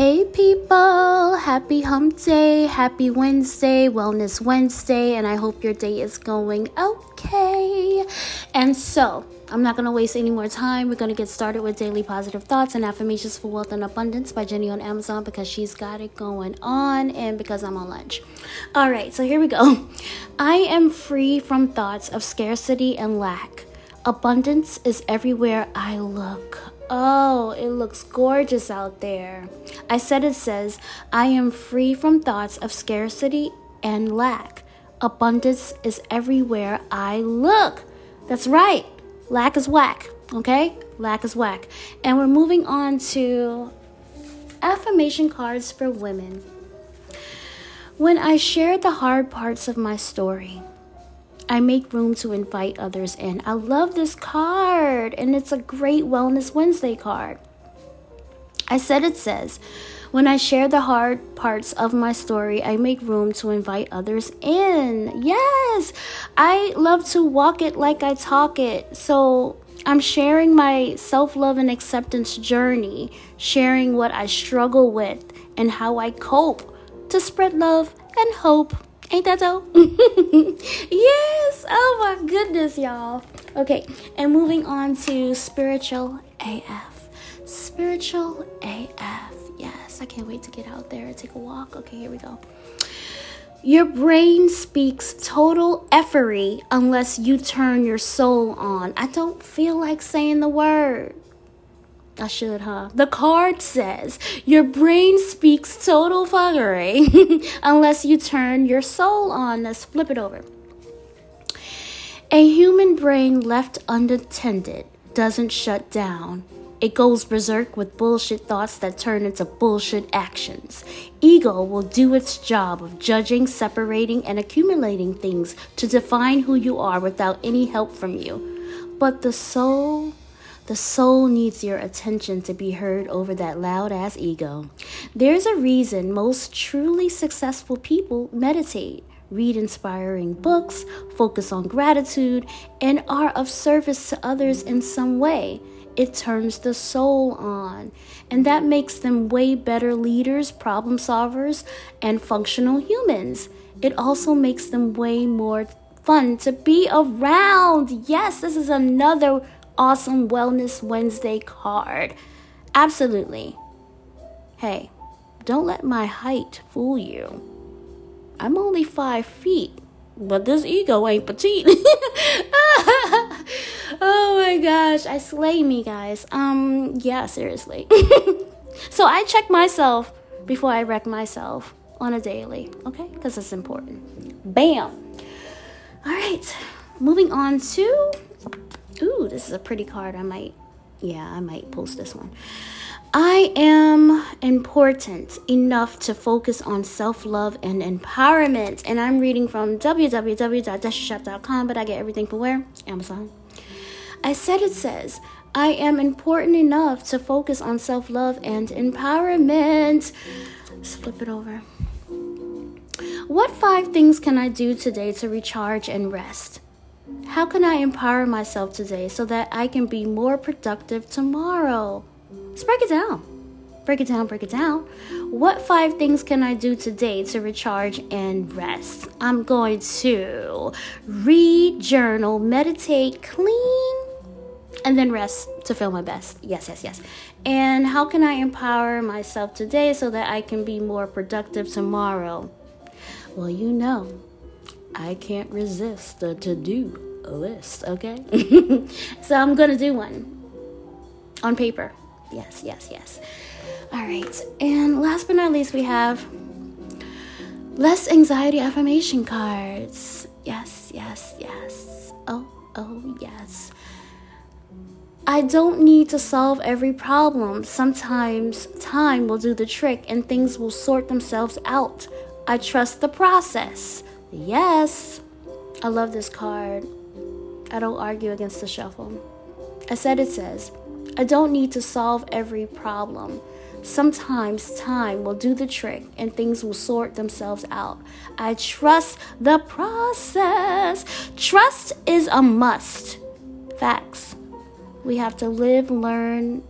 Hey people, happy hump day, happy Wednesday, Wellness Wednesday, and I hope your day is going okay. And so, I'm not going to waste any more time. We're going to get started with daily positive thoughts and affirmations for wealth and abundance by Jenny on Amazon because she's got it going on and because I'm on lunch. All right, so here we go. I am free from thoughts of scarcity and lack. Abundance is everywhere I look. Oh, it looks gorgeous out there. I said it says, I am free from thoughts of scarcity and lack. Abundance is everywhere I look. That's right. Lack is whack. Okay? Lack is whack. And we're moving on to affirmation cards for women. When I shared the hard parts of my story, I make room to invite others in. I love this card, and it's a great Wellness Wednesday card. I said it says, when I share the hard parts of my story, I make room to invite others in. Yes, I love to walk it like I talk it. So I'm sharing my self love and acceptance journey, sharing what I struggle with and how I cope to spread love and hope. Ain't that so? yes. Oh my goodness, y'all. Okay, and moving on to spiritual AF. Spiritual AF. Yes, I can't wait to get out there and take a walk. Okay, here we go. Your brain speaks total effery unless you turn your soul on. I don't feel like saying the word. I should, huh? The card says your brain speaks total fuckery unless you turn your soul on. Let's flip it over. A human brain left unattended doesn't shut down. It goes berserk with bullshit thoughts that turn into bullshit actions. Ego will do its job of judging, separating, and accumulating things to define who you are without any help from you. But the soul the soul needs your attention to be heard over that loud ass ego. There's a reason most truly successful people meditate, read inspiring books, focus on gratitude, and are of service to others in some way. It turns the soul on, and that makes them way better leaders, problem solvers, and functional humans. It also makes them way more fun to be around. Yes, this is another awesome Wellness Wednesday card. Absolutely. Hey, don't let my height fool you. I'm only five feet, but this ego ain't petite. oh my gosh, I slay me, guys. Um, yeah, seriously. so I check myself before I wreck myself on a daily, okay? Because it's important. Bam. All right, moving on to Ooh, this is a pretty card. I might, yeah, I might post this one. I am important enough to focus on self love and empowerment. And I'm reading from www.deshshop.com, but I get everything from where? Amazon. I said it says, I am important enough to focus on self love and empowerment. Let's flip it over. What five things can I do today to recharge and rest? How can I empower myself today so that I can be more productive tomorrow? Let's break it down. Break it down, break it down. What five things can I do today to recharge and rest? I'm going to read, journal, meditate, clean, and then rest to feel my best. Yes, yes, yes. And how can I empower myself today so that I can be more productive tomorrow? Well, you know, I can't resist the to do list, okay? so I'm gonna do one on paper. Yes, yes, yes. All right, and last but not least, we have less anxiety affirmation cards. Yes, yes, yes. Oh, oh, yes. I don't need to solve every problem. Sometimes time will do the trick and things will sort themselves out. I trust the process. Yes. I love this card. I don't argue against the shuffle. I said it says, I don't need to solve every problem. Sometimes time will do the trick and things will sort themselves out. I trust the process. Trust is a must. Facts. We have to live, learn,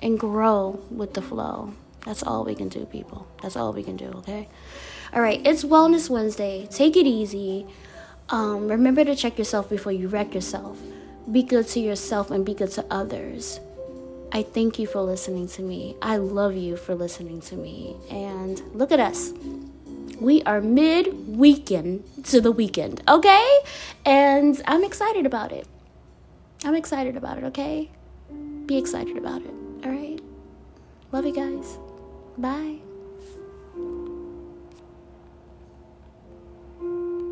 and grow with the flow. That's all we can do, people. That's all we can do, okay? All right, it's Wellness Wednesday. Take it easy. Um, remember to check yourself before you wreck yourself. Be good to yourself and be good to others. I thank you for listening to me. I love you for listening to me. And look at us. We are mid weekend to the weekend, okay? And I'm excited about it. I'm excited about it, okay? Be excited about it, all right? Love you guys. Bye.